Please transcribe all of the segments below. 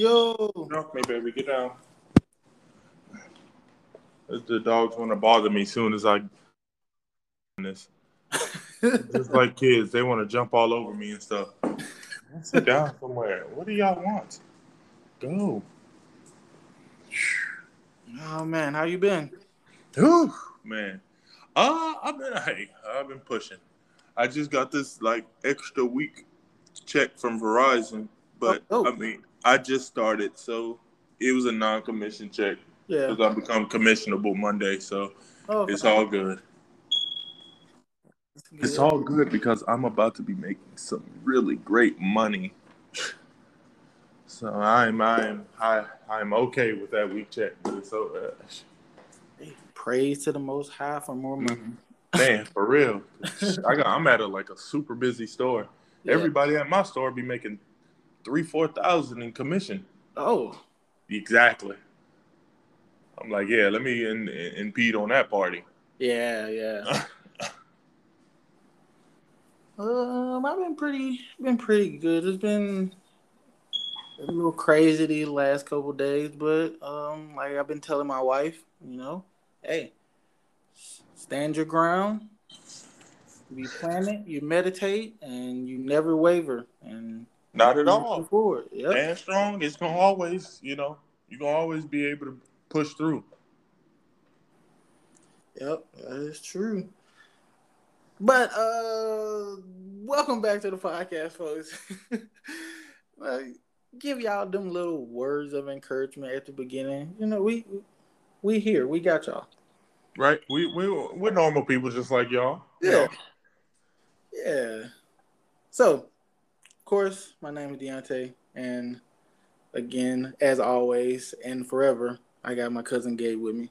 Yo. Knock me, baby. Get down. The dogs want to bother me soon as I this. Just like kids, they want to jump all over me and stuff. Sit down somewhere. What do y'all want? Go. Oh man, how you been? Whew, man. Uh, I've been hey, I've been pushing. I just got this like extra week check from Verizon, but Oh, oh. I mean, I just started, so it was a non-commission check Yeah. because I become commissionable Monday, so Oh, it's all good. It's all good because I'm about to be making some really great money. So I'm I'm I, I'm okay with that week check, but it's so uh, Praise to the Most High for more money. man for real. I got I'm at a like a super busy store. Yeah. Everybody at my store be making three four thousand in commission. Oh, Exactly. I'm like, yeah, let me in, in, impede on that party. yeah, yeah. um, I've been pretty, been pretty good. It's been a little crazy these last couple days, but um, like I've been telling my wife, you know, hey, stand your ground. You plan it, you meditate, and you never waver. And Not at all. Forward. Yep. Stand strong. It's gonna always, you know, you're gonna always be able to push through. Yep, that is true. But uh welcome back to the podcast, folks. like, give y'all them little words of encouragement at the beginning. You know, we we here, we got y'all. Right? We we we're normal people just like y'all. Yeah. Yeah. So, of course, my name is Deontay, and again, as always and forever, I got my cousin Gabe with me.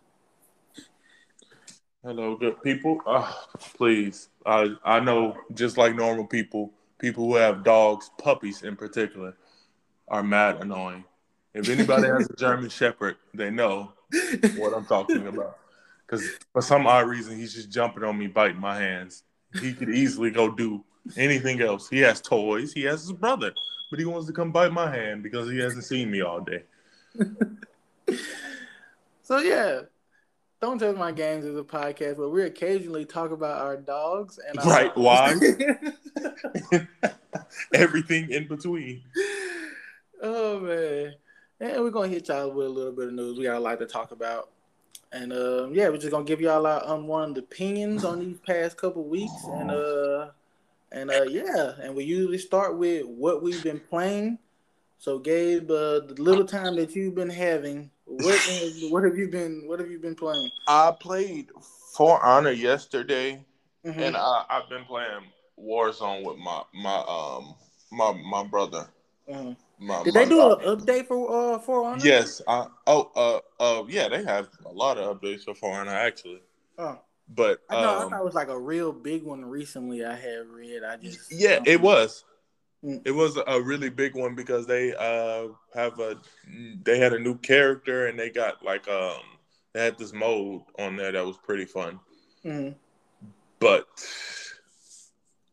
Hello, good people. Uh, please, I I know just like normal people, people who have dogs, puppies in particular, are mad annoying. If anybody has a German Shepherd, they know what I'm talking about. Because for some odd reason, he's just jumping on me, biting my hands. He could easily go do anything else. He has toys. He has his brother, but he wants to come bite my hand because he hasn't seen me all day. So yeah, don't judge my games as a podcast, but we occasionally talk about our dogs and our Right, why? Everything in between. oh man, and we're gonna hit y'all with a little bit of news. We got a lot to talk about, and um, yeah, we're just gonna give y'all our unwanted opinions on these past couple weeks, and uh, and uh, yeah, and we usually start with what we've been playing. So, Gabe, uh, the little time that you've been having, what what have you been what have you been playing? I played For Honor yesterday, Mhm. and I, I've been playing Warzone with my my um my my brother. Mhm. My, Did my they do an update for uh for Honor? Yes. I, oh. Uh. Uh. Yeah. They have a lot of updates for For Honor actually, Oh, but I know. I um, thought it was like a real big one recently. I had read. I just yeah, um, it was. Mm. It was a really big one because they uh have a they had a new character and they got like um they had this mode on there that was pretty fun. mhm. But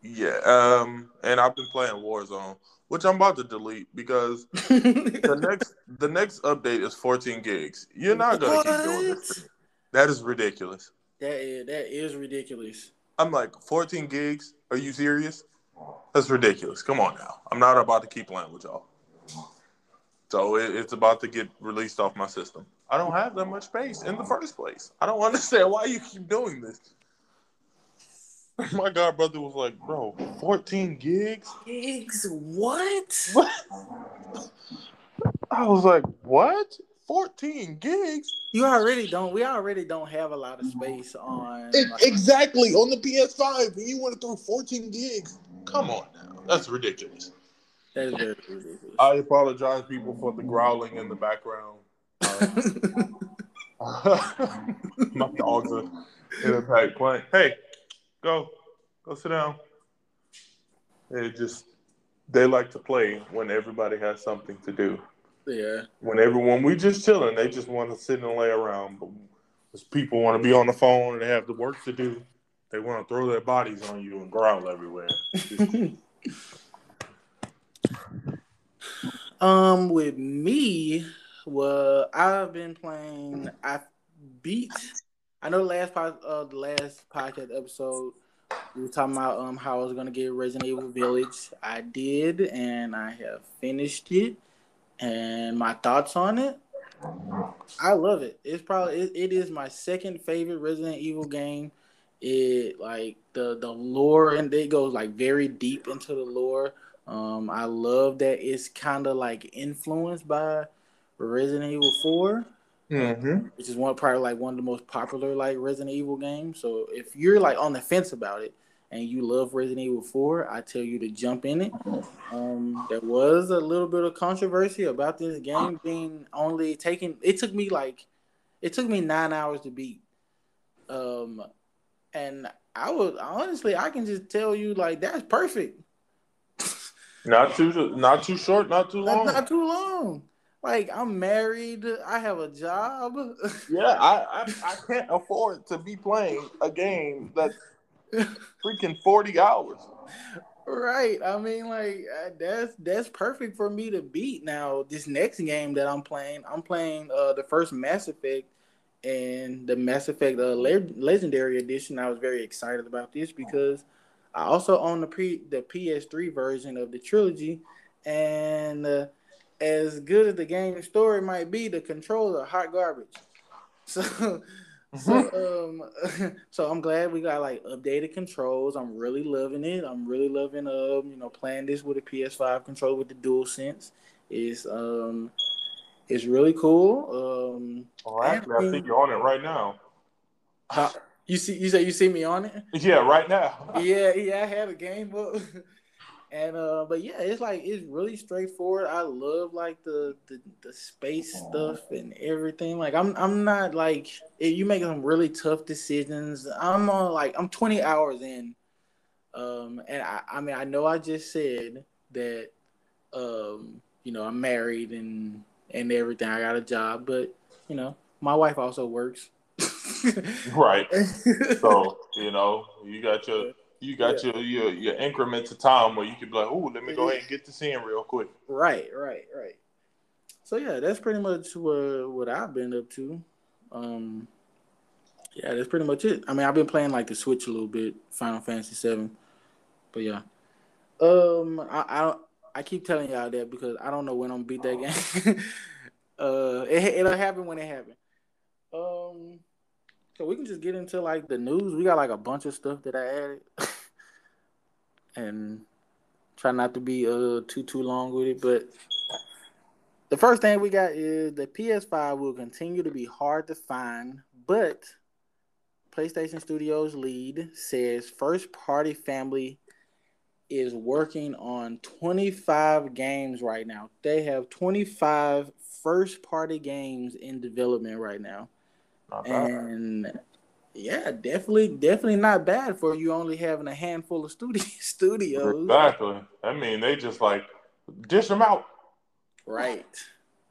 yeah, um, and I've been playing Warzone, which I'm about to delete because the next the next update is 14 gigs. You're not gonna keep doing this. That is ridiculous. That is that is ridiculous. I'm like 14 gigs. Are you serious? That's ridiculous. Come on now. I'm not about to keep playing with y'all. So it, it's about to get released off my system. I don't have that much space in the first place. I don't understand why you keep doing this. My god brother was like, bro, 14 gigs? Gigs, what? What? I was like, what? 14 gigs? You already don't. We already don't have a lot of space on. It- like- exactly on the PS5, and you want to throw 14 gigs? Come on now, that's ridiculous. that is very ridiculous. I apologize, people, for the growling in the background. Uh, my dogs are in the pack playing. Hey, go, go sit down. They just they like to play when everybody has something to do. Yeah. When everyone we just chilling, they just want to sit and lay around. But people want to be on the phone and they have the work to do, they want to throw their bodies on you and growl everywhere. Um, with me, well, I've been playing. I beat. I know the last pod, uh, the last podcast episode we were talking about um how I was gonna get Resident Evil Village. I did, and I have finished it. And my thoughts on it, I love it. It's probably it, it is my second favorite Resident Evil game. It like the the lore and it goes like very deep into the lore. Um, I love that it's kind of like influenced by Resident Evil 4 Mm-hmm. which is one probably like one of the most popular like Resident Evil games. So if you're like on the fence about it and you love Resident Evil 4, I tell you to jump in it. Um, there was a little bit of controversy about this game being only taking. It took me like, it took me nine hours to beat. Um, and I would honestly, I can just tell you like that's perfect. Not too not too short, not too long. That's not too long. Like I'm married, I have a job. Yeah, I, I I can't afford to be playing a game that's freaking forty hours. Right. I mean, like uh, that's that's perfect for me to beat. Now, this next game that I'm playing, I'm playing uh the first Mass Effect and the Mass Effect uh, Le- Legendary Edition. I was very excited about this because I also own the pre the PS3 version of the trilogy, and uh, as good as the game story might be, the controls are hot garbage. So. So um, so I'm glad we got like updated controls. I'm really loving it. I'm really loving um, you know, playing this with a PS5 controller with the Dual Sense. It's um, it's really cool. Um, Well, actually, I think you're on it right now. how- you see, you say you see me on it? Yeah, right now. Yeah, yeah, I have a game book. And uh, but yeah, it's like it's really straightforward. I love like the the, the space stuff and everything. Like I'm I'm not like if you make some really tough decisions. I'm on like I'm 20 hours in. Um, and I I mean I know I just said that um, you know, I'm married and and everything. I got a job, but you know, my wife also works. Right. So you know, you got your you got your, your your increments of time where you could be like, oh, let me go ahead and get this in real quick. Right, right, right. So yeah, that's pretty much what what I've been up to. Um, yeah, that's pretty much it. I mean, I've been playing like the Switch a little bit, Final Fantasy Seven, but yeah. Um, I I, I keep telling y'all that because I don't know when I'm gonna beat that game. uh, it, it'll happen when it happens. Um, so we can just get into like the news. We got like a bunch of stuff that I added, and try not to be uh too too long with it. But the first thing we got is the PS5 will continue to be hard to find, but PlayStation Studios lead says first party family is working on 25 games right now. They have 25 first party games in development right now. And yeah, definitely, definitely not bad for you only having a handful of studio studios. Exactly. I mean, they just like dish them out. Right.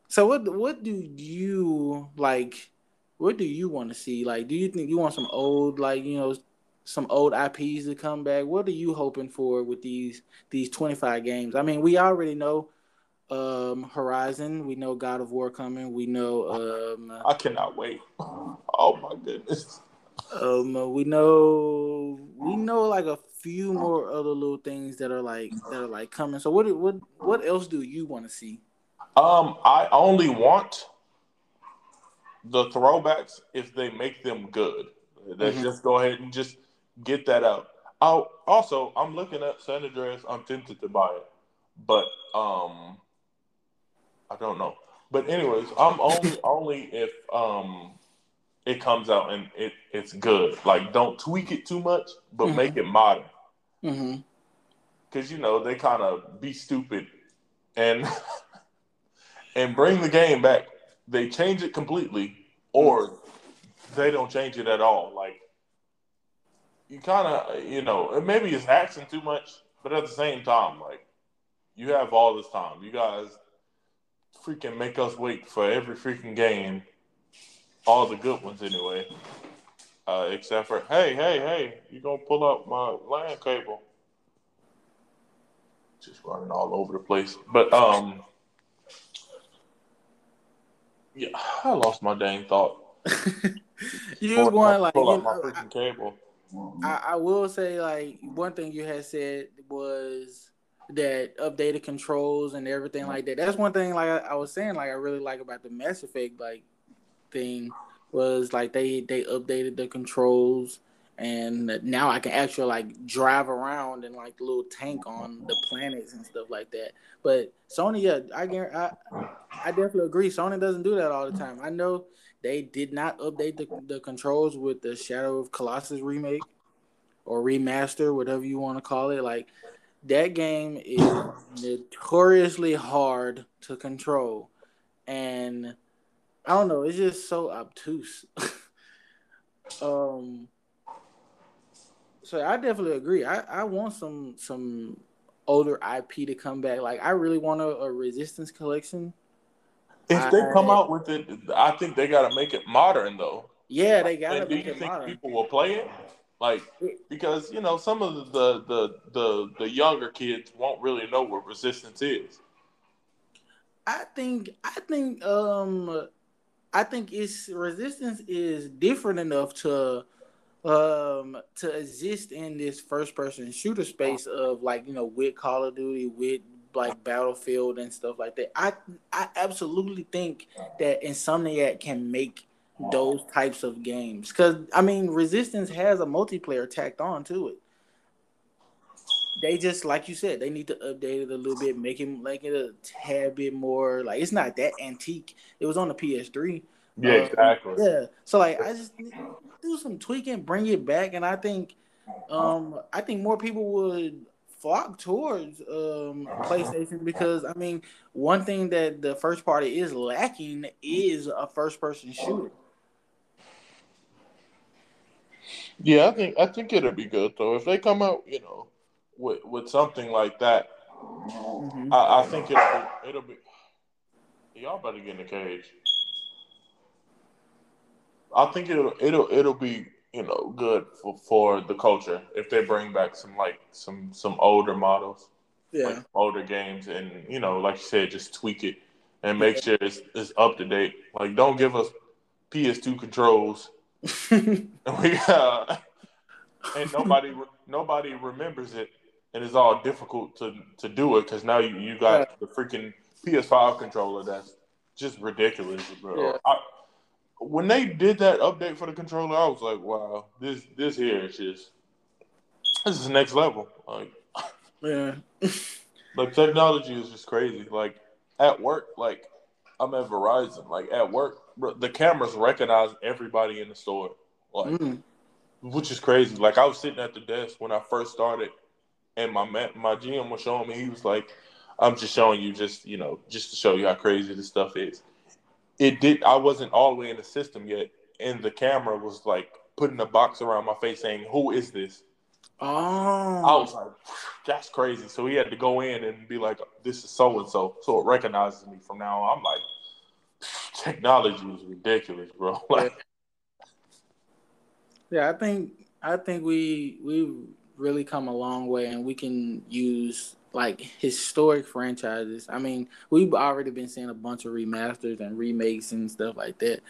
So what what do you like? What do you want to see? Like, do you think you want some old like you know some old IPs to come back? What are you hoping for with these these twenty five games? I mean, we already know um Horizon. We know God of War coming. We know um I cannot wait. Oh my goodness. um we know we know like a few more other little things that are like that are like coming. So what what what else do you want to see? Um, I only want the throwbacks if they make them good. Let's Mhm. just go ahead and just get that out. Oh, also, I'm looking at San Andreas. I'm tempted to buy it, but um, I don't know. But anyways, I'm only only if um it comes out and it it's good. Like, don't tweak it too much, but Mhm. make it modern. Mm-hmm. because you know they kind of be stupid and and bring the game back. They change it completely, or they don't change it at all. Like you kind of you know maybe it's asking too much, but at the same time, like you have all this time. You guys freaking make us wait for every freaking game, all the good ones anyway. Uh, except for hey, hey, hey, you gonna pull up my LAN cable? just running all over the place. But um, Yeah, I lost my dang thought. you was going like pull up my know, freaking cable. I, I will say like one thing you had said was that updated controls and everything mm-hmm. like that. That's one thing like I, I was saying like I really like about the Mass Effect like thing was like they they updated the controls and now I can actually like drive around and like little tank on the planets and stuff like that. But Sony, yeah, I I I definitely agree. Sony doesn't do that all the time. I know they did not update the, the controls with the Shadow of Colossus remake or remaster, whatever you want to call it. Like that game is notoriously hard to control, and I don't know, it's just so obtuse. um so I definitely agree. I, I want some some older IP to come back. Like I really want a, a Resistance collection. If they I- come out with it, I think they got to make it modern though. Yeah, they gotta And do make you it think modern. people will play it? Like, because you know some of the the the the younger kids won't really know what resistance is. I think I think um I think it's resistance is different enough to um to exist in this first person shooter space of like you know with Call of Duty with like Battlefield and stuff like that. I I absolutely think that Insomniac can make those types of games cuz I mean Resistance has a multiplayer tacked on to it. They just like you said, they need to update it a little bit, make it make it a tad bit more like it's not that antique. It was on the PS3. Yeah, Uh, exactly. Yeah. So like I just do some tweaking, bring it back, and I think um I think more people would flock towards um PlayStation because I mean one thing that the first party is lacking is a first person shooter. Yeah, I think I think it'll be good though if they come out, you know, with with something like that. Mhm. I, I think it'll be, it'll be. Y'all better get in the cage. I think it'll it'll it'll be you know good for, for the culture if they bring back some like some some older models, Yeah. like older games, and you know like you said, just tweak it and make sure it's, it's up to date. Like don't give us PS2 controls and we uh, and nobody nobody remembers it, and it's all difficult to to do it because now you you got the freaking PS5 controller that's just ridiculous, bro. Yeah. I, when they did that update for the controller, I was like, wow, this this here is just this is next level. Like yeah. like technology is just crazy. Like at work, like I'm at Verizon. Like at work, the cameras recognize everybody in the store. Like Mm. which is crazy. Like I was sitting at the desk when I first started, and my my GM was showing me. He was like, "I'm just showing you, just you know, just to show you how crazy this stuff is." It did. I wasn't all the way in the system yet, and the camera was like putting a box around my face saying, "Who is this?" Oh, I was like, "That's crazy." So he had to go in and be like, "This is so and so," so it recognizes me from now on. I'm like, technology is ridiculous, bro. Yeah, I think I think we we really come a long way, and we can use like historic franchises. I mean, we've already been seeing a bunch of remasters and remakes and stuff like that.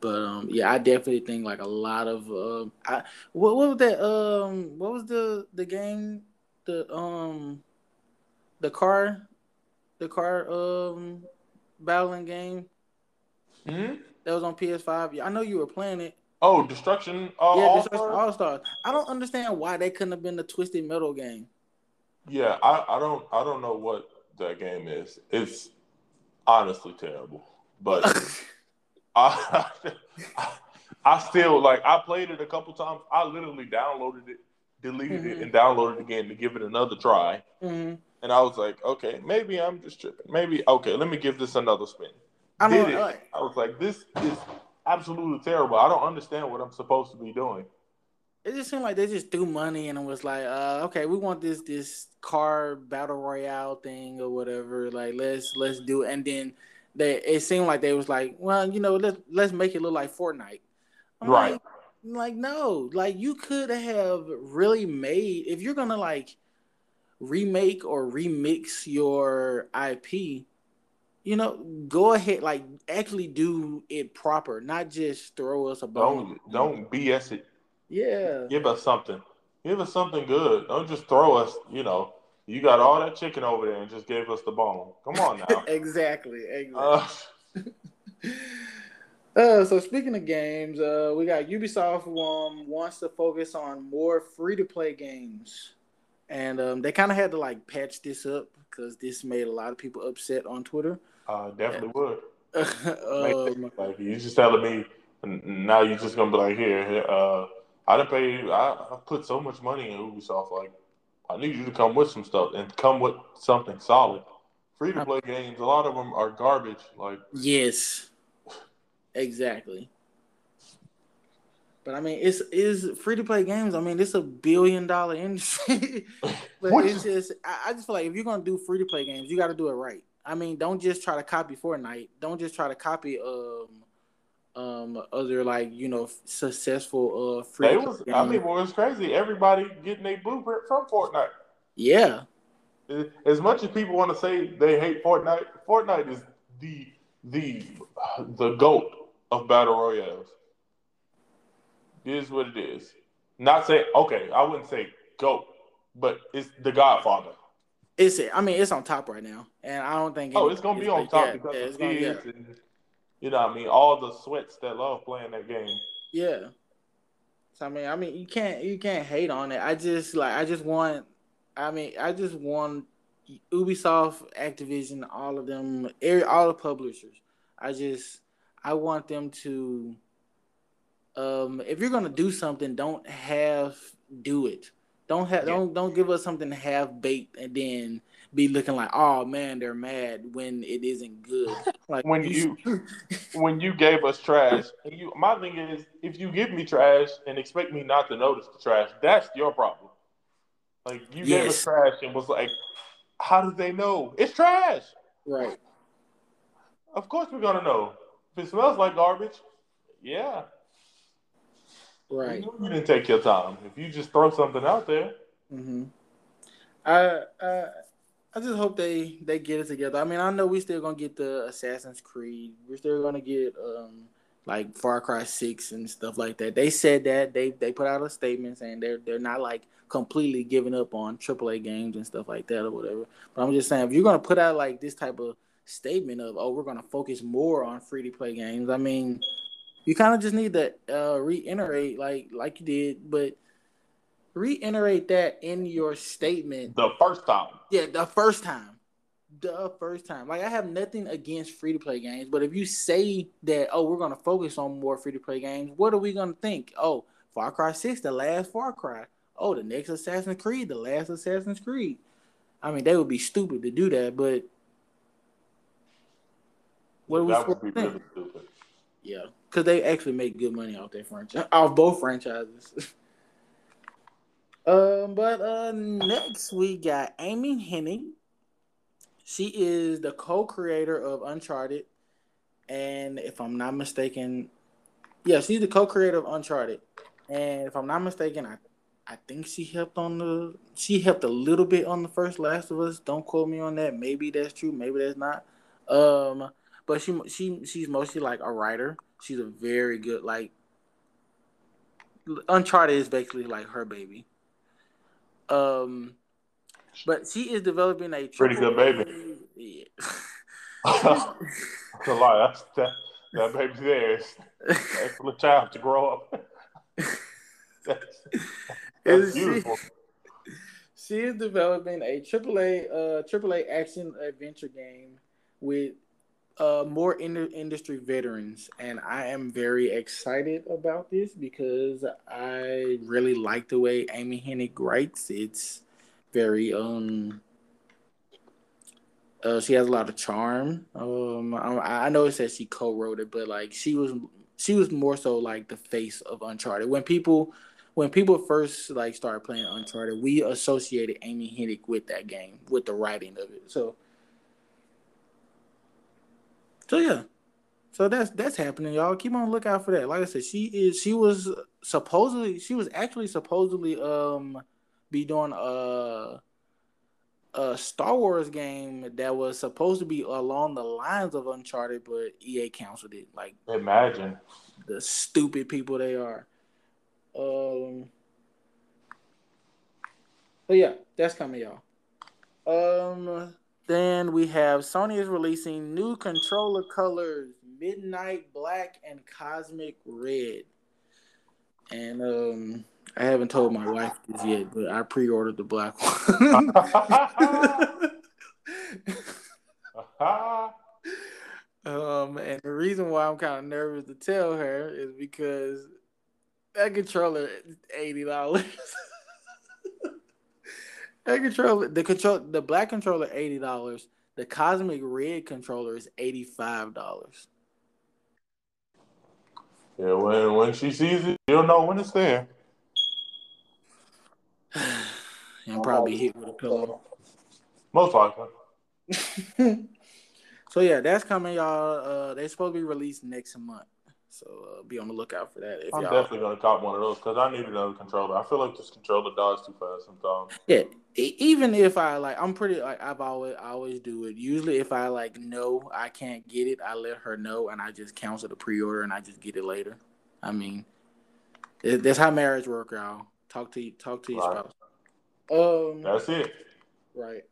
But um, yeah, I definitely think like a lot of um, I what, what was that um, what was the the game the um, the car, the car um, battling game hmm? that was on PS5. Yeah, I know you were playing it. oh, destruction. Uh, Yeah, All Destruction All Stars. I don't understand why they couldn't have been the Twisted Metal game. Yeah, I, I don't I don't know what that game is. It's honestly terrible. But I, I still like I played it a couple times. I literally downloaded it, deleted it, Mhm. and downloaded it again to give it another try. Mhm. And I was like, okay, maybe I'm just tripping. Maybe okay, let me give this another spin. I Did don't it. like. I was like, this is absolutely terrible. I don't understand what I'm supposed to be doing. It just seemed like they just threw money and it was like, uh, okay, we want this this car battle royale thing or whatever. Like let's let's do it. And then they it seemed like they was like, well, you know, let's let's make it look like Fortnite. I'm Right. Like, like no, like you could have really made if you're gonna like remake or remix your IP, you know, go ahead, like actually do it proper, not just throw us a bone. Don't don't BS it. Yeah. Give us something. Give us something good. Don't just throw us. You know, you got all that chicken over there and just gave us the bone. Come on now. exactly. Exactly. Uh, uh, so speaking of games, uh, we got Ubisoft um, wants to focus on more free to play games, and um, they kind of had to like patch this up because this made a lot of people upset on Twitter. Uh, definitely would. um, like you just telling me now you're just gonna be like here. Uh, I didn't pay. I, I put so much money in Ubisoft. Like I need you to come with some stuff and come with something solid. Free to play games, a lot of them are garbage. Like yes, exactly. But I mean, it's is free to play games. I mean, it's a billion dollar industry. but it's just, I, I, just feel like if you're gonna do free to play games, you got to do it right. I mean, don't just try to copy Fortnite. Don't just try to copy um um other like you know successful uh free. It was, I mean, well, it's crazy. Everybody getting a blueprint from Fortnite. Yeah. As much as people want to say they hate Fortnite, Fortnite is the the the goat of battle royales. It is what it is. Not say okay, I wouldn't say goat, but it's the Godfather. It's it. I mean, it's on top right now, and I don't think. Oh, it's gonna be on top yeah, because yeah, of kids and you know, what I mean, all the sweats that love playing that game. Yeah. So I mean, I mean, you can't you can't hate on it. I just like I just want. I mean, I just want Ubisoft, Activision, all of them, all the publishers. I just I want them to. Um, if you're gonna do something, don't have do it. Don't have yeah. don't don't give us something half baked and then be looking like, oh man, they're mad when it isn't good. Like when you when you gave us trash, and you my thing is if you give me trash and expect me not to notice the trash, that's your problem. Like you yes. gave us trash and was like, how did they know it's trash? Right. Of course we're gonna know. If it smells like garbage, yeah. Right. You, you didn't take your time. If you just throw something out there. Mm-hmm. I uh, I just hope they they get it together. I mean, I know we still gonna get the Assassin's Creed. We're still gonna get um like Far Cry Six and stuff like that. They said that they they put out a statement saying they're they're not like completely giving up on AAA games and stuff like that or whatever. But I'm just saying if you're gonna put out like this type of statement of oh we're gonna focus more on free to play games, I mean, you kind of just need to uh, reiterate like like you did, but reiterate that in your statement the first time. Yeah, the first time. The first time. Like I have nothing against free to play games, but if you say that, oh, we're gonna focus on more free to play games, what are we gonna think? Oh, Far Cry 6, the last Far Cry. Oh, the next Assassin's Creed, the last Assassin's Creed. I mean, they would be stupid to do that, but what yeah, that would be think? really stupid. Yeah, because they actually make good money off their franchise, off both franchises. Um, but uh, next we got Amy Hennig. She is the co-creator of Uncharted, and if I'm not mistaken, yeah, she's the co-creator of Uncharted. And if I'm not mistaken, I I think she helped on the she helped a little bit on the first Last of Us. Don't quote me on that. Maybe that's true. Maybe that's not. Um, but she she she's mostly like a writer. She's a very good like Uncharted is basically like her baby. Um, but she is developing a pretty good baby. Yeah. That's a lie. That's that, that baby there is excellent child to grow up. that's, that's beautiful. She, she is developing a AAA uh AAA action adventure game with uh, more in- industry veterans, and I am very excited about this because I really like the way Amy Hennig writes. It's very um. Uh, she has a lot of charm. Um, I, I know it says she co-wrote it, but like she was, she was more so like the face of Uncharted. When people, when people first like started playing Uncharted, we associated Amy Hennig with that game, with the writing of it. So so yeah. So that's that's happening, y'all. Keep on lookout for that. Like I said, she is she was supposedly she was actually supposedly um be doing a a Star Wars game that was supposed to be along the lines of Uncharted, but EA canceled it. Like imagine the stupid people they are. Um. But yeah, that's coming, y'all. Um. Then we have Sony is releasing new controller colors: Midnight Black and Cosmic Red. And um, I haven't told my wife this yet, but I pre-ordered the black one. um, and the reason why I'm kind of nervous to tell her is because that controller is eighty dollars. that controller, the control, the black controller, eighty dollars. The cosmic red controller is eighty five dollars. Yeah, when when she sees it, she'll know when it's there. and probably hit with a pillow. Most likely. so yeah, that's coming, y'all. Uh, they're supposed to be released next month, so uh, be on the lookout for that. If I'm definitely gonna cop one of those because I need another controller. I feel like this controller dies too fast sometimes. Yeah, even if I like, I'm pretty like I've always I always do it. Usually, if I like know I can't get it, I let her know and I just cancel the pre-order and I just get it later. I mean, that's how marriage work, y'all. Talk to you, talk to your right. spouse. Um, that's it. Right.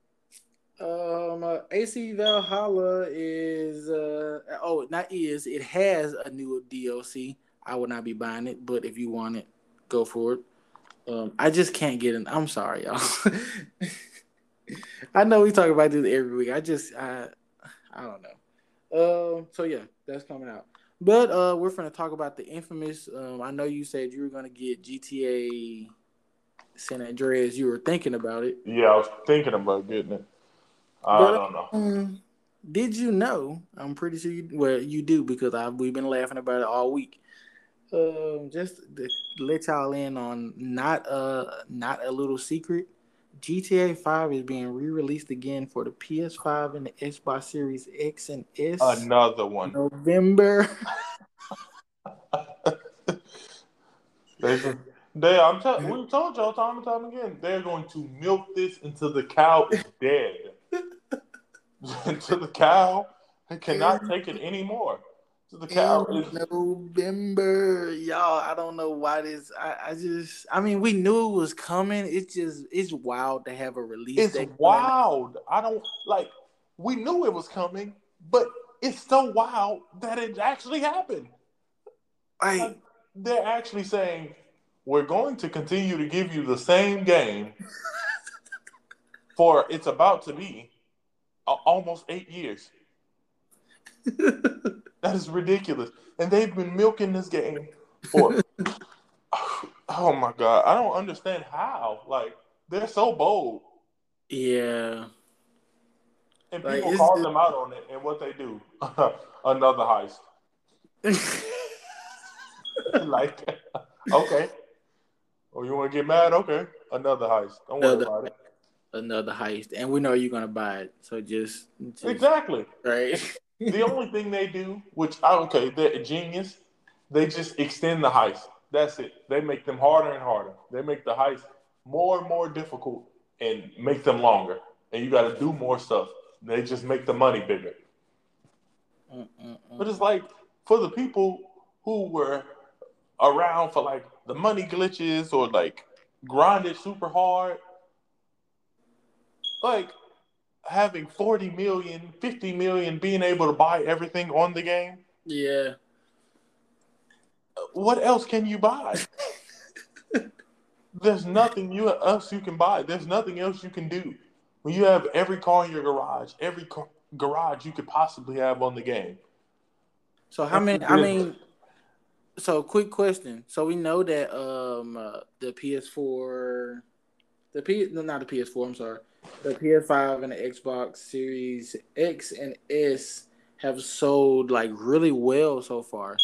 Um, uh, AC Valhalla is uh oh not is it has a new DLC. I would not be buying it, but if you want it, go for it. Um, I just can't get in. I'm sorry, y'all. I know we talk about this every week. I just I I don't know. Um, so yeah, that's coming out. But uh, we're to talk about the infamous. Um, I know you said you were to get GTA San Andreas. You were thinking about it. Yeah, I was thinking about getting it. I don't know. Um, did you know? I'm pretty sure you. Well, you do because I we've been laughing about it all week. Um, just to let y'all in on not a not a little secret. GTA 5 is being re-released again for the PS5 and the Xbox Series X and S. Another one. November. they, they, I'm t- we told y'all time and time again, they're going to milk this until the cow is dead. until the cow I cannot take it anymore To the cow is November, y'all. I don't know why this. I, I just. I mean, we knew it was coming. It's just. It's wild to have a release. It's wild. I don't like. We knew it was coming, but it's so wild that it actually happened. Like, like they're actually saying we're going to continue to give you the same game for it's about to be almost eight years. That is ridiculous. And they've been milking this game for oh my god. I don't understand how. Like they're so bold. Yeah. And like, people call them out on it and what they do. Another heist. like okay. Oh, you want to get mad? Okay. Another heist. Don't worry about it. Another heist. And we know you're gonna buy it. So just, just Exactly. Right the only thing they do, which I okay, they're a genius. They just extend the heist. That's it. They make them harder and harder. They make the heist more and more difficult and make them longer. And you got to do more stuff. They just make the money bigger. Mm-mm-mm. But it's like for the people who were around for like the money glitches or like grinded super hard, like having 40 million, 50 million, being able to buy everything on the game. Yeah. What else can you buy? There's nothing you else you can buy. There's nothing else you can do. When you have every car in your garage, every car, garage you could possibly have on the game. So how many? I mean, so quick question. So we know that um uh, the PS4, the P, no, not the PS4. I'm sorry the PS5 and the Xbox Series X and S have sold like really well so far.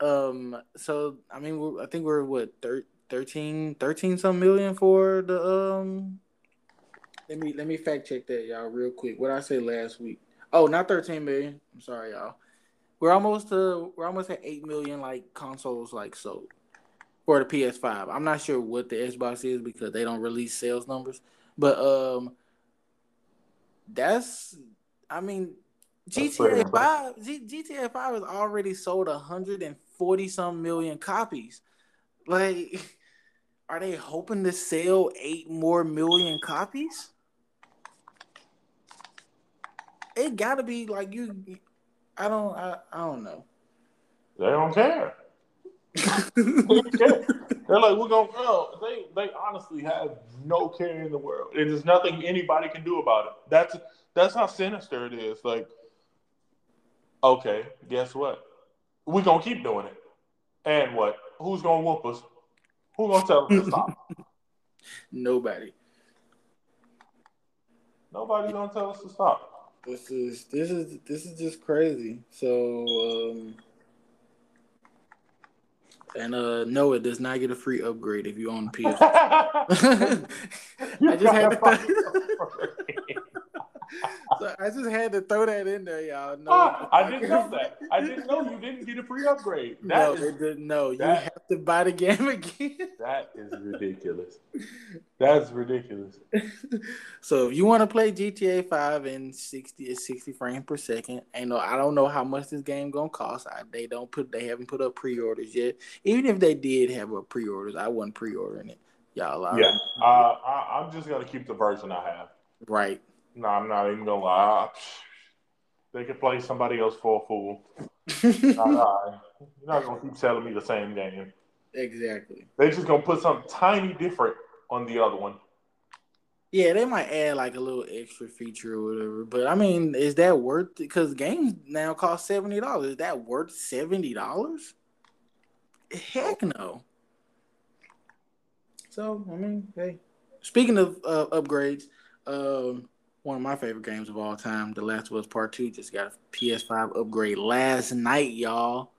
Um, so I mean, I think we're what 13, 13 some million for the um. Let me let me fact check that y'all real quick. What I say last week? Oh, not thirteen million. I'm sorry, y'all. We're almost to we're almost at eight million like consoles like sold for the PS5. I'm not sure what the Xbox is because they don't release sales numbers. But um, That's, I mean, GTA Five, G- GTA Five has already sold hundred and forty some million copies. Like, are they hoping to sell eight more million copies? It got to be like you. I don't. I, I don't know. They don't care. they don't care. They're like, we're gonna. Oh, they they honestly have no care in the world. and there's nothing anybody can do about it. That's that's how sinister it is. Like, okay, guess what? We're gonna keep doing it. And what? Who's gonna whoop us? Who's gonna tell us to stop? Nobody. Nobody's gonna tell us to stop. This is this is this is just crazy. So um and uh no, it does not get a free upgrade if you own PS. I just had to so I just had to throw that in there, y'all. No, ah, I didn't know that. I didn't know you didn't get a free upgrade. That no, is, didn't. No, that- you have to buy the game again. that is ridiculous. That's ridiculous. so if you want to play GTA Five in 60 60 frames per second, ain't no, I don't know how much this game gonna cost. I, they don't put, they haven't put up pre-orders yet. Even if they did have a pre-orders, I wasn't pre-ordering it. Y'all, I- Yeah, uh, I, I'm just gonna keep the version I have. right. No, I'm not even gonna lie. They could play somebody else for a fool. Not I. You're not gonna keep telling me the same game. exactly. They're just gonna put something tiny different on the other one. Yeah, they might add like a little extra feature or whatever. But I mean, is that worth it? Because games now cost seventy dollars. Is that worth seventy dollars? Heck no. So I mean, hey. Speaking of uh, upgrades, um, one of my favorite games of all time, The Last of Us Part Two, just got a PS5 upgrade last night, y'all.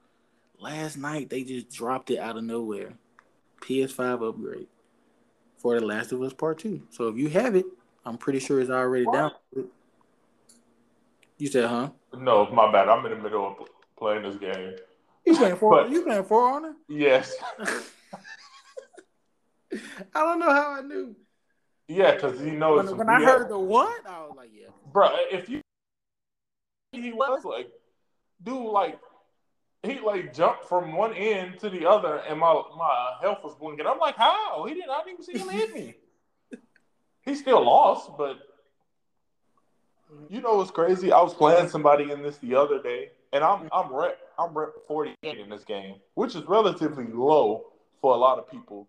Last night they just dropped it out of nowhere. PS5 upgrade for The Last of Us Part Two. So if you have it, I'm pretty sure it's already down. You said, huh? No, my bad. I'm in the middle of playing this game. You playing for But- you playing for Honor? Yes. I don't know how I knew. Yeah, because he knows. When, when I heard the what, I was like, yeah. bro, if you, he was like, dude, like, he like jumped from one end to the other, and my my health was blinking. I'm like, how? He didn't. I didn't even see him hit me. he still lost, but you know what's crazy? I was playing somebody in this the other day, and I'm I'm rep I'm rep 48 in this game, which is relatively low for a lot of people,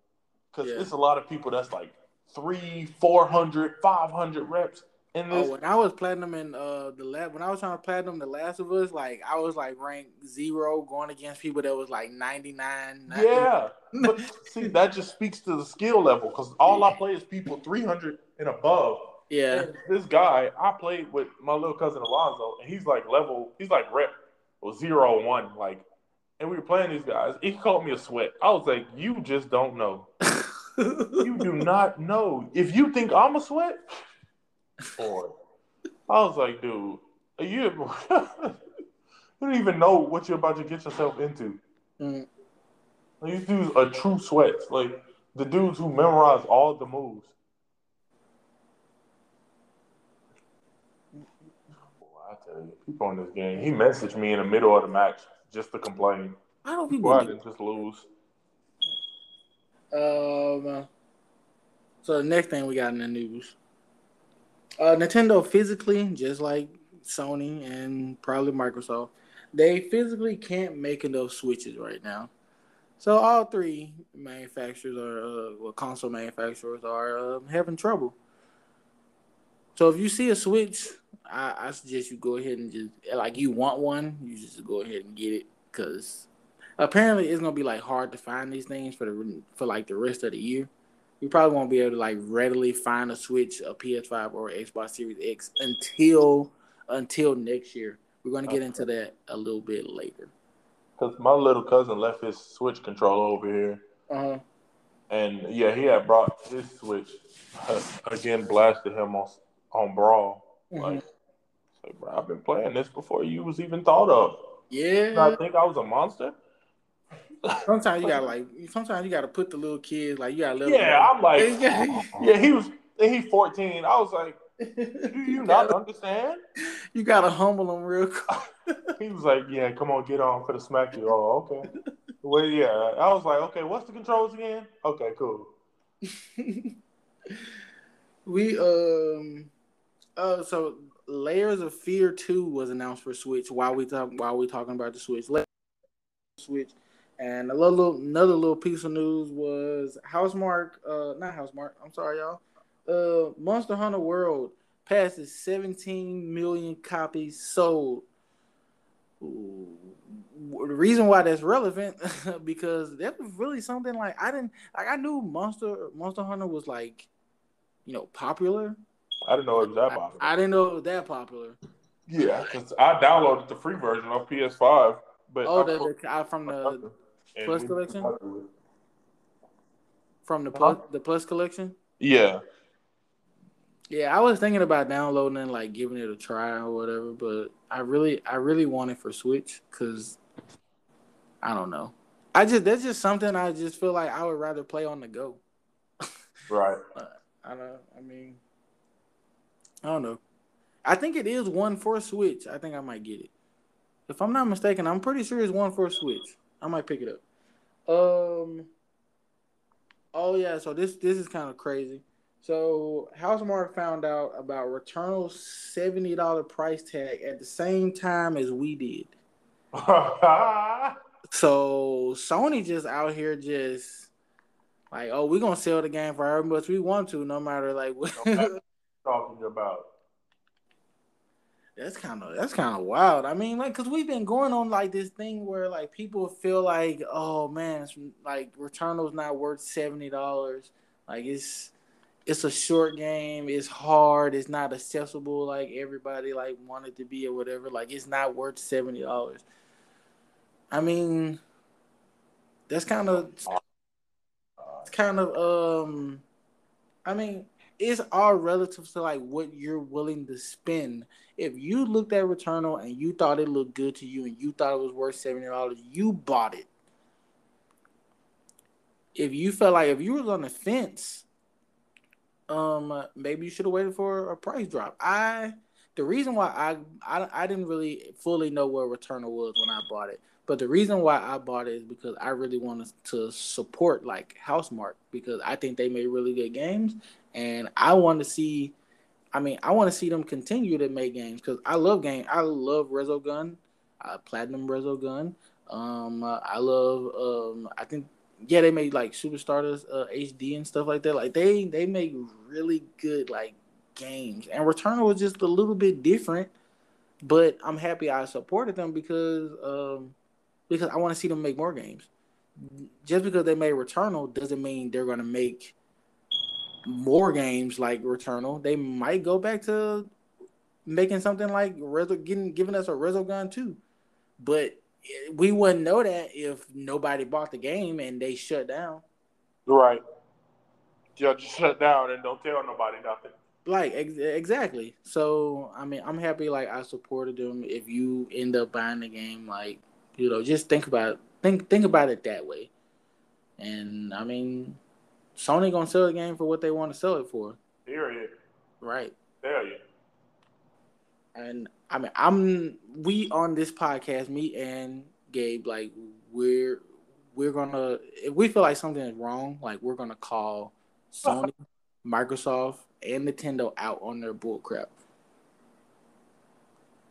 because Yeah. it's a lot of people that's like three, 400, 500 reps in this. Oh, when I was platinum in uh the lab, when I was trying to platinum The Last of Us, like I was like ranked zero going against people that was like 99. Yeah, but see, that just speaks to the skill level because all I play is people 300 and above. yeah. And this guy, I played with my little cousin Alonzo, and he's like level, he's like rep or zero one, like, and we were playing these guys. He called me a sweat. I was like, you just don't know. You do not know. If you think I'm a sweat, boy, I was like, dude, you, you don't even know what you're about to get yourself into. Mm. These dudes are true sweats. Like the dudes who memorize all the moves. Boy, I tell you, people in this game. He messaged me in the middle of the match just to complain. I don't Why I people. didn't just lose? Um. So the next thing we got in the news, uh, Nintendo physically, just like Sony and probably Microsoft, they physically can't make enough Switches right now. So all three manufacturers are, uh, well, console manufacturers are uh, having trouble. So if you see a Switch, I, I suggest you go ahead and just like you want one, you just go ahead and get it because apparently it's gonna be like hard to find these things for the for like the rest of the year. You probably won't be able to like readily find a Switch, a PS5, or Xbox Series X until until next year. We're gonna get into that a little bit later. Because my little cousin left his Switch controller over here. Uh-huh. And yeah, he had brought his Switch uh, again, blasted him on on Brawl. Mhm. Like, like, bro, I've been playing this before you was even thought of. Yeah. I think I was a monster. Sometimes you gotta like. Sometimes you gotta put the little kids like you gotta let. Yeah, I'm like, yeah, he was. and He 14. I was like, Do you not understand? You gotta humble him real quick. he was like, "Yeah, come on, get on for the smack you." Oh, okay. Well, yeah. I was like, "Okay, what's the controls again?" Okay, cool. we um, uh, so Layers of Fear Two was announced for Switch. While we talk, while we talking about the Switch, Switch, and a little another little piece of news was Housemarque, uh, not Housemarque. I'm sorry, y'all. Uh, Monster Hunter World passes 17 million copies sold. Ooh. The reason why that's relevant because that was really something like I didn't like. I knew Monster Monster Hunter was like, you know, popular. I didn't know it was that popular. I, I didn't know it was that popular. Yeah, because I downloaded the free version on PS5. But oh, the, the, from the Plus collection. From the plus, the Plus collection. Yeah. Yeah, I was thinking about downloading and like giving it a try or whatever, but I really, I really want it for Switch because I don't know. I just that's just something I just feel like I would rather play on the go. right. Uh, I don't. Know. I mean, I don't know. I think it is one for Switch. I think I might get it. If I'm not mistaken, I'm pretty sure it's one for Switch. I might pick it up. Um. Oh yeah, so this this is kind of crazy. So Housemarque found out about Returnal's seventy dollar price tag at the same time as we did. so Sony just out here just like, oh, we're gonna sell the game for however much we want to, no matter like what talking about. That's kind of that's kind of wild. I mean, like, cause we've been going on like this thing where like people feel like, oh man, it's like Returnal's not worth seventy dollars. Like it's it's a short game. It's hard. It's not accessible like everybody like wanted to be or whatever. Like it's not worth seventy dollars. I mean, that's kind of it's kind of um. I mean, it's all relative to like what you're willing to spend. If you looked at Returnal and you thought it looked good to you and you thought it was worth seventy dollars, you bought it. If you felt like if you was on the fence, um, maybe you should have waited for a price drop. I the reason why I, I I didn't really fully know where Returnal was when I bought it, but the reason why I bought it is because I really wanted to support like Housemarque because I think they made really good games and I want to see. I mean, I want to see them continue to make games because I love game. I love Resogun, uh, Platinum Resogun. Um, uh, I love. Um, I think yeah, they made like Super Stardust uh, HD and stuff like that. Like they they make really good like games. And Returnal was just a little bit different, but I'm happy I supported them because um because I want to see them make more games. Just because they made Returnal doesn't mean they're gonna make more games like Returnal, they might go back to making something like Rezo, getting giving us a Resogun too. But we wouldn't know that if nobody bought the game and they shut down. Right. Yeah, just shut down and don't tell nobody nothing. Like ex- exactly. So I mean, I'm happy. Like I supported them. If you end up buying the game, like you know, just think about think think about it that way. And I mean, Sony gonna sell the game for what they want to sell it for. Period. Right. You. And I mean, I'm we on this podcast, me and Gabe, like we're we're gonna if we feel like something is wrong, like we're gonna call Sony, Microsoft, and Nintendo out on their bullcrap.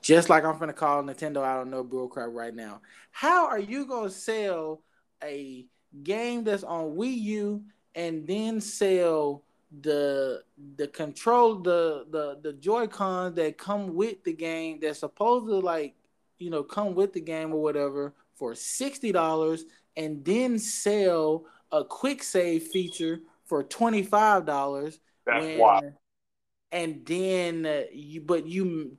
Just like I'm gonna call Nintendo out on their bullcrap right now. How are you gonna sell a game that's on Wii U and then sell the the control the the the joy cons that come with the game that's supposed to like you know come with the game or whatever for $60 and then sell a quick save feature for $25 that's why. and then uh, you but you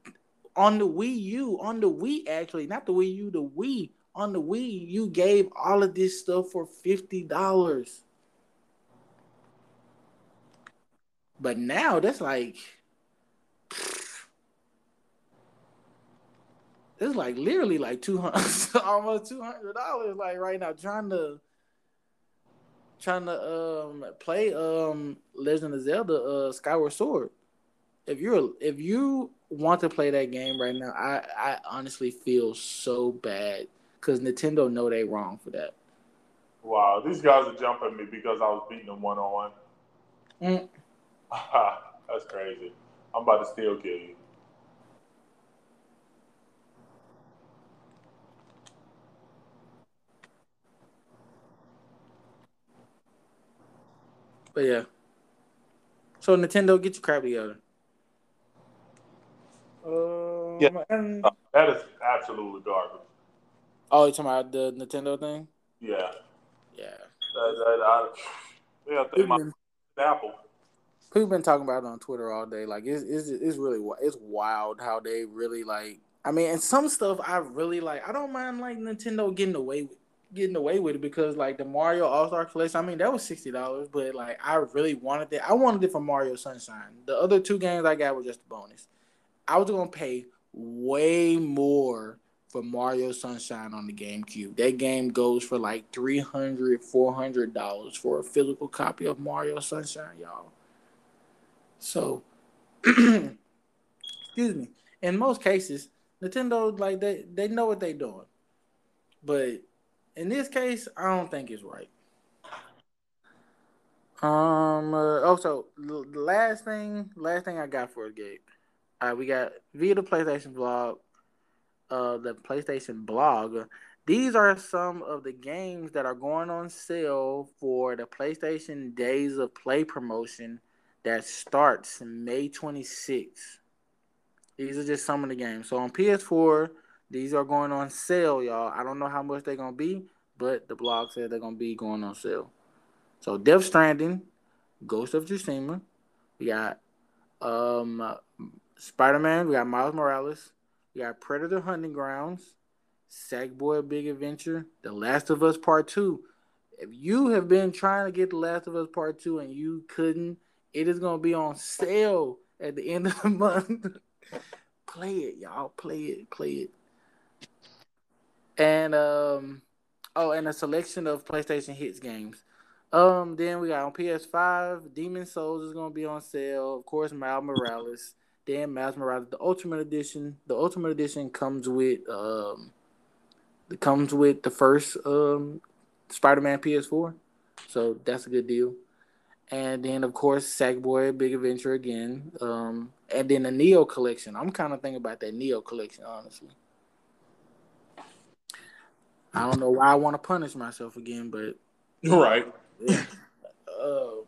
on the Wii U on the Wii actually not the Wii U the Wii on the Wii you gave all of this stuff for $50 But now that's like it's like literally like two hundred, almost two hundred dollars. Like right now, trying to trying to um play um Legend of Zelda uh Skyward Sword. if you're if you want to play that game right now, I I honestly feel so bad because Nintendo know they wrong for that. Wow, these guys are jumping me because I was beating them one on one. That's crazy. I'm about to still kill you. But yeah. So Nintendo, get your crap together. Um, Yeah. and- Uh, that is absolutely garbage. oh, you talking about the Nintendo thing? Yeah. Yeah. That, that, I, yeah, I think my Apple. People been talking about it on Twitter all day. Like it's it's it's really it's wild how they really like. I mean, and some stuff I really like. I don't mind like Nintendo getting away with getting away with it because like the Mario All Star Collection. I mean, that was sixty dollars, but like I really wanted it. I wanted it for Mario Sunshine. The other two games I got were just a bonus. I was gonna pay way more for Mario Sunshine on the GameCube. That game goes for like 300 400 dollars for a physical copy of Mario Sunshine, y'all. So, excuse me. In most cases, Nintendo like they they know what they're doing, but in this case, I don't think it's right. Um. Uh, also, the the last thing, last thing I got for it, Gabe. All right, we got via the PlayStation blog, uh, the PlayStation blog. These are some of the games that are going on sale for the PlayStation Days of Play promotion that starts May 26th. These are just some of the games. So on PS4, these are going on sale, y'all. I don't know how much they're gonna be, but the blog said they're gonna be going on sale. So Death Stranding, Ghost of Tsushima, we got um Spider Man, we got Miles Morales, we got Predator Hunting Grounds, Sackboy Big Adventure, The Last of Us Part Two. If you have been trying to get The Last of Us Part Two and you couldn't, it is gonna be on sale at the end of the month. play it, y'all. Play it, play it. And um, oh, and a selection of PlayStation Hits games. Um, then we got on PS5, Demon Souls is gonna be on sale. Of course, Miles Morales. Then Miles Morales, the Ultimate Edition. The Ultimate Edition comes with um, it comes with the first um Spider-Man PS4, so that's a good deal. And then of course Sackboy Big Adventure again. Um, and then the Nioh collection. I'm kind of thinking about that Nioh collection, honestly. I don't know why I want to punish myself again, but Right. yeah. um,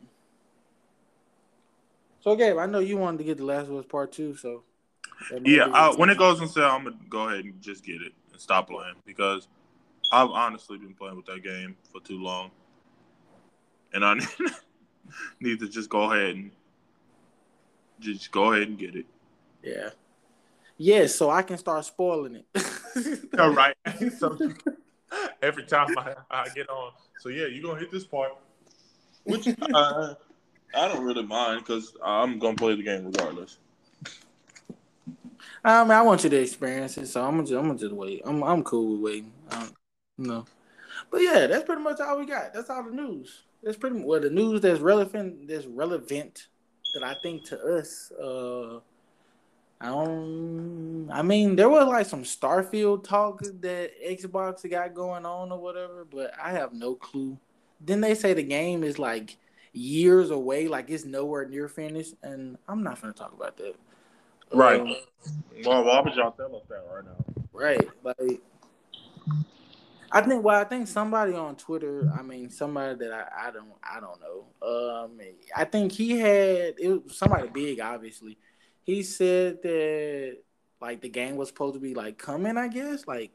so Gabe, I know you wanted to get the Last of Us Part Two, so Yeah, uh, when it goes on sale, I'm gonna go ahead and just get it and stop playing because I've honestly been playing with that game for too long, and I need to just go ahead and just go ahead and get it. yeah, yes, so I can start spoiling it. All right. so every time I, I get on, so yeah, you're gonna hit this part, which uh, I don't really mind because I'm gonna play the game regardless. I mean, I want you to experience it, so I'm gonna just, I'm gonna just wait. I'm I'm cool with waiting. Um, you know, but yeah, that's pretty much all we got. That's all the news. That's pretty well the news that's relevant. That's relevant that I think to us. Uh, I don't. I mean, there was like some Starfield talk that Xbox got going on or whatever, but I have no clue. Then they say the game is like years away, like it's nowhere near finished, and I'm not gonna talk about that. Right. Um, Well, why would y'all tell us that right now? Right. Like I think well, I think somebody on Twitter, I mean somebody that I, I don't I don't know. Um I think he had it was somebody big obviously. He said that like the game was supposed to be like coming, I guess, like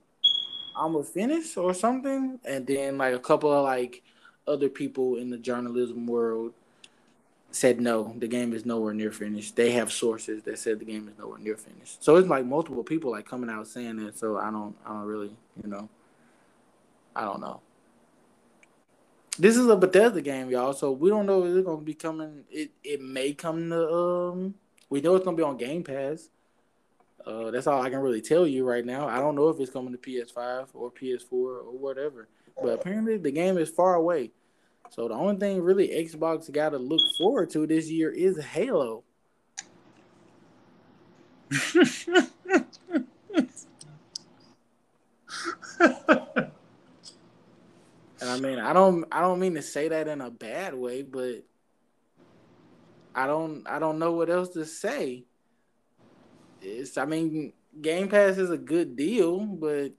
I'm a finish or something. And then like a couple of like other people in the journalism world said no, the game is nowhere near finished. They have sources that said the game is nowhere near finished. So it's like multiple people like coming out saying that. So I don't, I don't really, you know, I don't know. This is a Bethesda game, y'all. So we don't know if it's gonna be coming. It it may come to. Um, we know it's gonna be on Game Pass. Uh, that's all I can really tell you right now. I don't know if it's coming to PS5 or PS4 or whatever. But apparently the game is far away. So the only thing really Xbox got to look forward to this year is Halo. Mean, I don't, I don't mean to say that in a bad way, but I don't, I don't know what else to say. It's, I mean, Game Pass is a good deal, but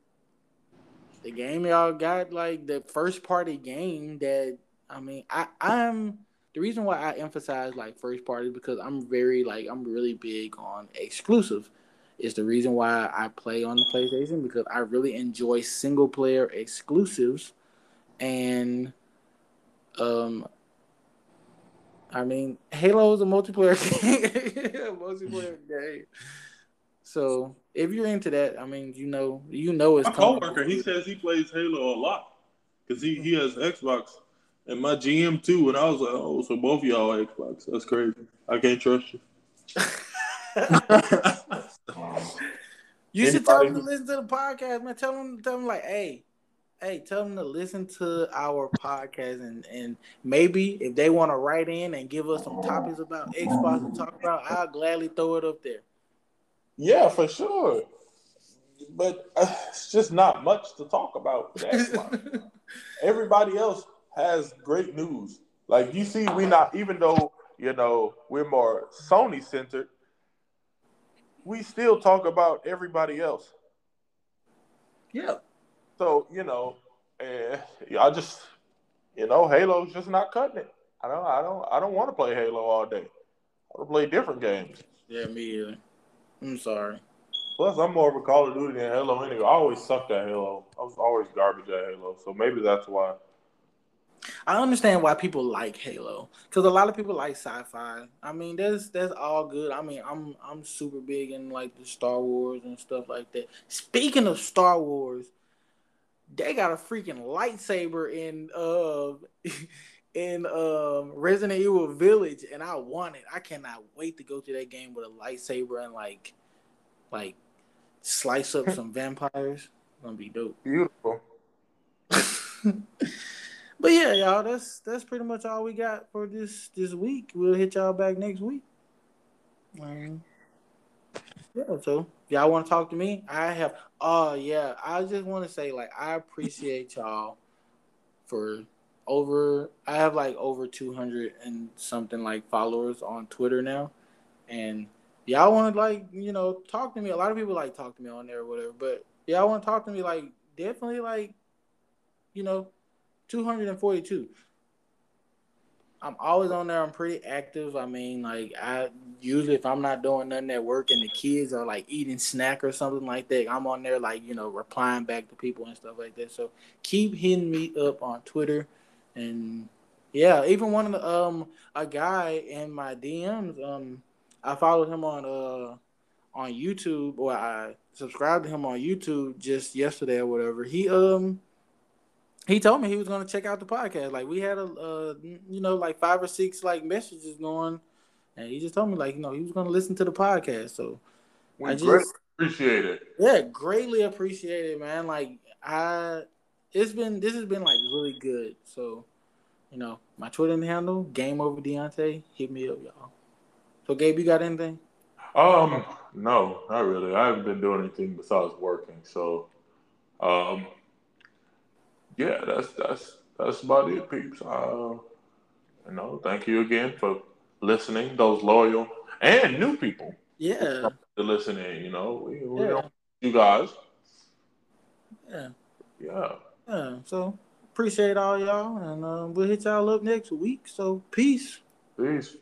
the game y'all got, like the first party game that, I mean, I, I'm the reason why I emphasize like first party because I'm very like I'm really big on exclusive. Is the reason why I play on the PlayStation because I really enjoy single player exclusives and um I mean Halo is a multiplayer game, multiplayer game. So if you're into that, I mean, you know, you know it's. My coworker, he says he plays Halo a lot because he he has Xbox and my GM too, and I was like, oh, so both of y'all Xbox. That's crazy. I can't trust you. you should tell them to listen to the podcast, man. Tell them, tell them like, hey, hey, tell them to listen to our podcast and and maybe if they want to write in and give us some topics about Xbox to talk about, I'll gladly throw it up there. Yeah, for sure. But uh, it's just not much to talk about. Everybody else has great news. Like you see, we not even though you know we're more Sony centered, we still talk about everybody else. Yeah. So you know, and I just you know, Halo's just not cutting it. I don't, I don't, I don't want to play Halo all day. I want to play different games. Yeah, me either. I'm sorry. Plus, I'm more of a Call of Duty than Halo anyway. I always sucked at Halo. I was always garbage at Halo, so maybe that's why. I understand why people like Halo because a lot of people like sci-fi. I mean, that's that's all good. I mean, I'm I'm super big in like the Star Wars and stuff like that. Speaking of Star Wars, they got a freaking lightsaber in uh in um Resident Evil Village, and I want it. I cannot wait to go to that game with a lightsaber and like like slice up some vampires. It's gonna be dope. Beautiful. but yeah, y'all, that's that's pretty much all we got for this this week. We'll hit y'all back next week. Um, yeah, so y'all want to talk to me? I have. Oh yeah, I just want to say like I appreciate y'all for over. I have like over two hundred and something like followers on Twitter now, and y'all want to like you know talk to me. A lot of people like talk to me on there or whatever, but y'all want to talk to me like definitely like you know two hundred and forty two. I'm always on there. I'm pretty active. I mean, like I usually if I'm not doing nothing at work and the kids are like eating snack or something like that, I'm on there like you know replying back to people and stuff like that. So keep hitting me up on Twitter, and yeah, even one of the um a guy in my DMs um I followed him on uh on YouTube or I subscribed to him on YouTube just yesterday or whatever. He um he told me he was going to check out the podcast. Like we had a, uh, you know, like five or six like messages going, and he just told me like, you know, he was going to listen to the podcast. So we I just appreciate it. Yeah, greatly appreciate it, man. Like I, it's been this has been like really good. So, you know, my Twitter handle Game Over Deontay. Hit me up, y'all. So, Gabe, you got anything? Um, no, not really. I haven't been doing anything besides working. So, um yeah, that's that's that's about it, peeps. Uh, you know, thank you again for listening, those loyal and new people. Yeah, to listen in. You know, we, we yeah. you guys. Yeah. Yeah. Yeah. So appreciate all y'all, and uh, we'll hit y'all up next week. So peace. Peace.